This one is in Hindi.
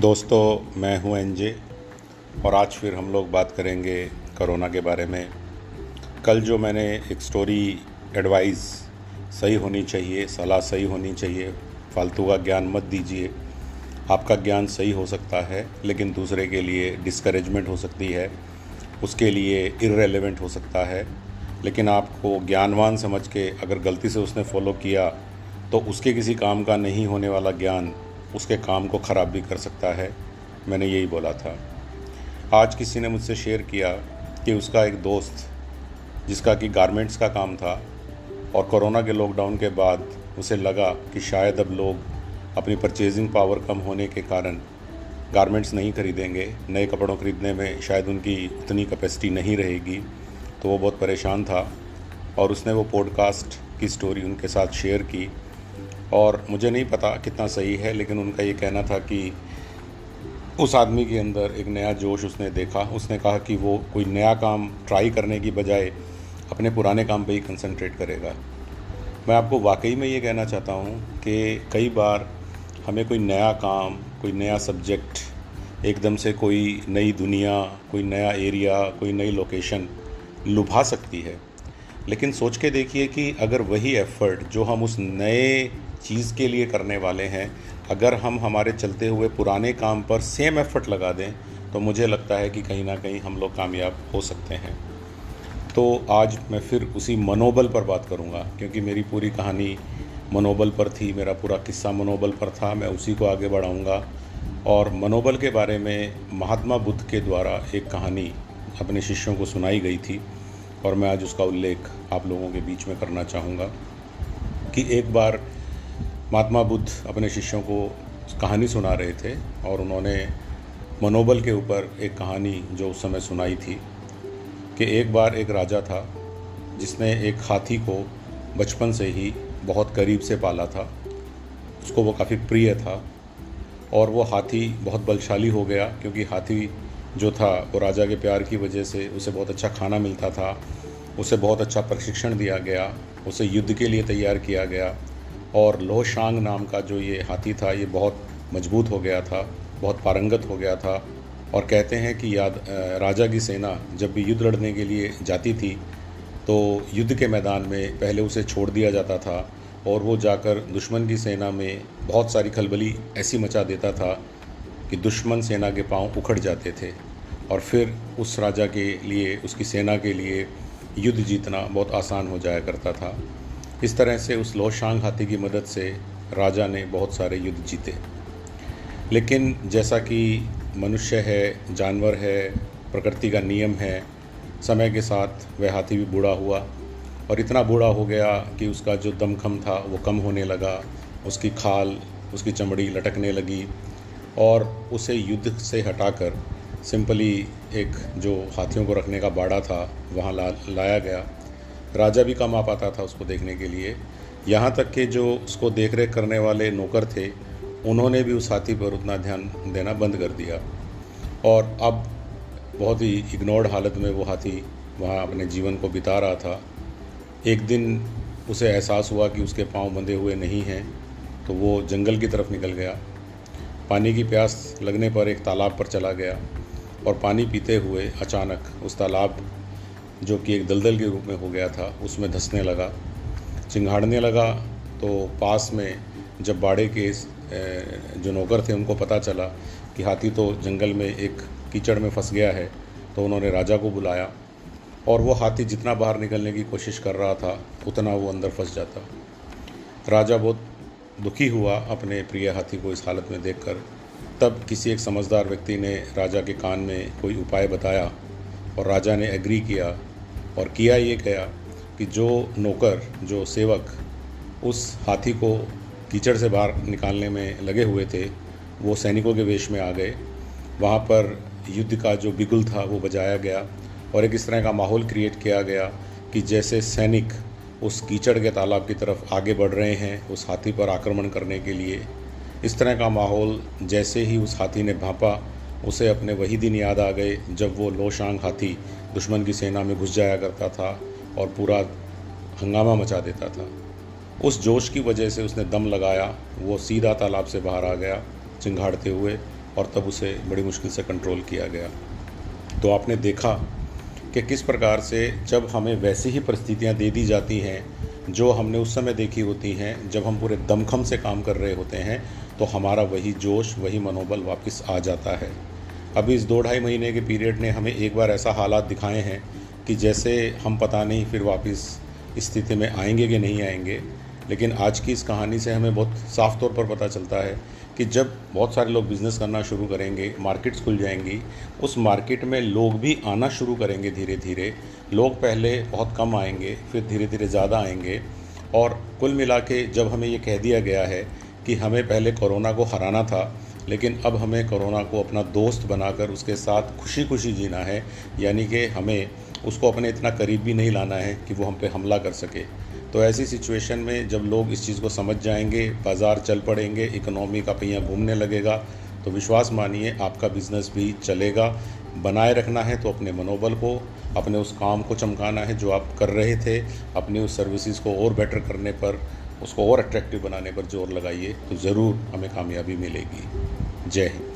दोस्तों, मैं हूँ एनजे और आज फिर हम लोग बात करेंगे कोरोना के बारे में। कल जो मैंने एक स्टोरी एडवाइस सही होनी चाहिए, सलाह सही होनी चाहिए, फालतू का ज्ञान मत दीजिए। आपका ज्ञान सही हो सकता है, लेकिन दूसरे के लिए डिस्करेजमेंट हो सकती है, उसके लिए इरेलीवेंट हो सकता है। लेकिन आपको ज्ञानवान समझ के अगर गलती से उसने फॉलो किया तो उसके किसी काम का नहीं होने वाला ज्ञान उसके काम को ख़राब भी कर सकता है। मैंने यही बोला था। आज किसी ने मुझसे शेयर किया कि उसका एक दोस्त, जिसका कि गारमेंट्स का काम था और कोरोना के लॉकडाउन के बाद उसे लगा कि शायद अब लोग अपनी परचेजिंग पावर कम होने के कारण गारमेंट्स नहीं खरीदेंगे, नए कपड़ों खरीदने में शायद उनकी उतनी कैपेसिटी नहीं रहेगी तो वो बहुत परेशान था और उसने वो पॉडकास्ट की स्टोरी उनके साथ शेयर की और मुझे नहीं पता कितना सही है, लेकिन उनका ये कहना था कि उस आदमी के अंदर एक नया जोश उसने देखा। उसने कहा कि वो कोई नया काम ट्राई करने की बजाय अपने पुराने काम पे ही कंसंट्रेट करेगा। मैं आपको वाकई में ये कहना चाहता हूँ कि कई बार हमें कोई नया काम, कोई नया सब्जेक्ट एकदम से कोई नई दुनिया, कोई नया एरिया कोई नई लोकेशन लुभा सकती है। लेकिन सोच के देखिए कि अगर वही एफ़र्ट जो हम उस नए चीज़ के लिए करने वाले हैं। अगर हम हमारे चलते हुए पुराने काम पर सेम एफ़र्ट लगा दें तो मुझे लगता है कि कहीं ना कहीं हम लोग कामयाब हो सकते हैं। तो आज मैं फिर उसी मनोबल पर बात करूँगा, क्योंकि मेरी पूरी कहानी मनोबल पर थी, मेरा पूरा किस्सा मनोबल पर था, मैं उसी को आगे बढ़ाऊँगा। और मनोबल के बारे में महात्मा बुद्ध के द्वारा एक कहानी अपने शिष्यों को सुनाई गई थी, और मैं आज उसका उल्लेख आप लोगों के बीच में करना चाहूँगा कि एक बार महात्मा बुद्ध अपने शिष्यों को कहानी सुना रहे थे और उन्होंने मनोबल के ऊपर एक कहानी जो उस समय सुनाई थी कि एक बार एक राजा था जिसने एक हाथी को बचपन से ही बहुत करीब से पाला था। उसको वो काफ़ी प्रिय था और वो हाथी बहुत बलशाली हो गया क्योंकि हाथी जो था वो राजा के प्यार की वजह से उसे बहुत अच्छा खाना मिलता था, उसे बहुत अच्छा प्रशिक्षण दिया गया, उसे युद्ध के लिए तैयार किया गया। और लोहशांग नाम का जो ये हाथी था, ये बहुत मज़बूत हो गया था, बहुत पारंगत हो गया था। और कहते हैं कि याद राजा की सेना जब भी युद्ध लड़ने के लिए जाती थी तो युद्ध के मैदान में पहले उसे छोड़ दिया जाता था और वो जाकर दुश्मन की सेना में बहुत सारी खलबली ऐसी मचा देता था कि दुश्मन सेना के पाँव उखड़ जाते थे। और फिर उस राजा के लिए, उसकी सेना के लिए युद्ध जीतना बहुत आसान हो जाया करता था। इस तरह से उस लोशांग हाथी की मदद से राजा ने बहुत सारे युद्ध जीते। लेकिन जैसा कि मनुष्य है, जानवर है, प्रकृति का नियम है, समय के साथ वह हाथी भी बूढ़ा हुआ और इतना बूढ़ा हो गया कि उसका जो दमखम था वो कम होने लगा, उसकी खाल, उसकी चमड़ी लटकने लगी और उसे युद्ध से हटाकर सिंपली एक जो हाथियों को रखने का बाड़ा था, वहाँ ला, लाया गया। राजा भी कम आ पाता था उसको देखने के लिए। यहाँ तक कि जो उसको देख रेख करने वाले नौकर थे, उन्होंने भी उस हाथी पर उतना ध्यान देना बंद कर दिया। और अब बहुत ही इग्नोर्ड हालत में वो हाथी वहाँ अपने जीवन को बिता रहा था। एक दिन उसे एहसास हुआ कि उसके पाँव बंधे हुए नहीं हैं तो वो जंगल की तरफ़ निकल गया। पानी की प्यास लगने पर एक तालाब पर चला गया और पानी पीते हुए अचानक उस तालाब जो कि एक दलदल के रूप में हो गया था, उसमें धंसने लगा, चिंगाड़ने लगा। तो पास में जब बाड़े के जो नौकर थे, उनको पता चला कि हाथी तो जंगल में एक कीचड़ में फंस गया है तो उन्होंने राजा को बुलाया और वो हाथी जितना बाहर निकलने की कोशिश कर रहा था, उतना वो अंदर फंस जाता। राजा बहुत दुखी हुआ अपने प्रिय हाथी को इस हालत में देखकर। तब किसी एक समझदार व्यक्ति ने राजा के कान में कोई उपाय बताया और राजा ने एग्री किया और किया ये गया कि जो नौकर, जो सेवक उस हाथी को कीचड़ से बाहर निकालने में लगे हुए थे, वो सैनिकों के वेश में आ गए। वहाँ पर युद्ध का जो बिगुल था, वो बजाया गया और एक इस तरह का माहौल क्रिएट किया गया कि जैसे सैनिक उस कीचड़ के तालाब की तरफ़ आगे बढ़ रहे हैं, उस हाथी पर आक्रमण करने के लिए। इस तरह का माहौल जैसे ही उस हाथी ने भांपा, उसे अपने वही दिन याद आ गए जब वो लोशांग हाथी दुश्मन की सेना में घुस जाया करता था और पूरा हंगामा मचा देता था। उस जोश की वजह से उसने दम लगाया, वो सीधा तालाब से बाहर आ गया, चिंगाड़ते हुए, और तब उसे बड़ी मुश्किल से कंट्रोल किया गया। तो आपने देखा कि किस प्रकार से जब हमें वैसी ही परिस्थितियाँ दे दी जाती हैं, जो हमने उस समय देखी होती हैं, जब हम पूरे दमखम से काम कर रहे होते हैं तो हमारा वही जोश, वही मनोबल वापस आ जाता है। अभी इस दो ढाई महीने के पीरियड ने हमें एक बार ऐसा हालात दिखाए हैं कि जैसे हम पता नहीं फिर वापस स्थिति में आएँगे कि नहीं आएँगे, लेकिन आज की इस कहानी से हमें बहुत साफ़ तौर पर पता चलता है कि जब बहुत सारे लोग बिज़नेस करना शुरू करेंगे मार्केट्स खुल जाएँगी, उस मार्केट में लोग भी आना शुरू करेंगे धीरे धीरे लोग पहले बहुत कम आएँगे, फिर धीरे धीरे ज़्यादा आएँगे और कुल मिला के जब हमें ये कह दिया गया है कि हमें पहले कोरोना को हराना था लेकिन अब हमें कोरोना को अपना दोस्त बनाकर उसके साथ खुशी खुशी जीना है, यानी कि हमें उसको अपने इतना करीब भी नहीं लाना है कि वो हम पे हमला कर सके। तो ऐसी सिचुएशन में जब लोग इस चीज़ को समझ जाएँगे, बाज़ार चल पड़ेंगे इकोनॉमी का पहिया घूमने लगेगा तो विश्वास मानिए आपका बिज़नेस भी चलेगा। बनाए रखना है तो अपने मनोबल को, अपने उस काम को चमकाना है जो आप कर रहे थे, अपनी उस सर्विसेज़ को और बेटर करने पर उसको और अट्रैक्टिव बनाने पर ज़ोर लगाइए तो ज़रूर हमें कामयाबी मिलेगी। जय हिंद।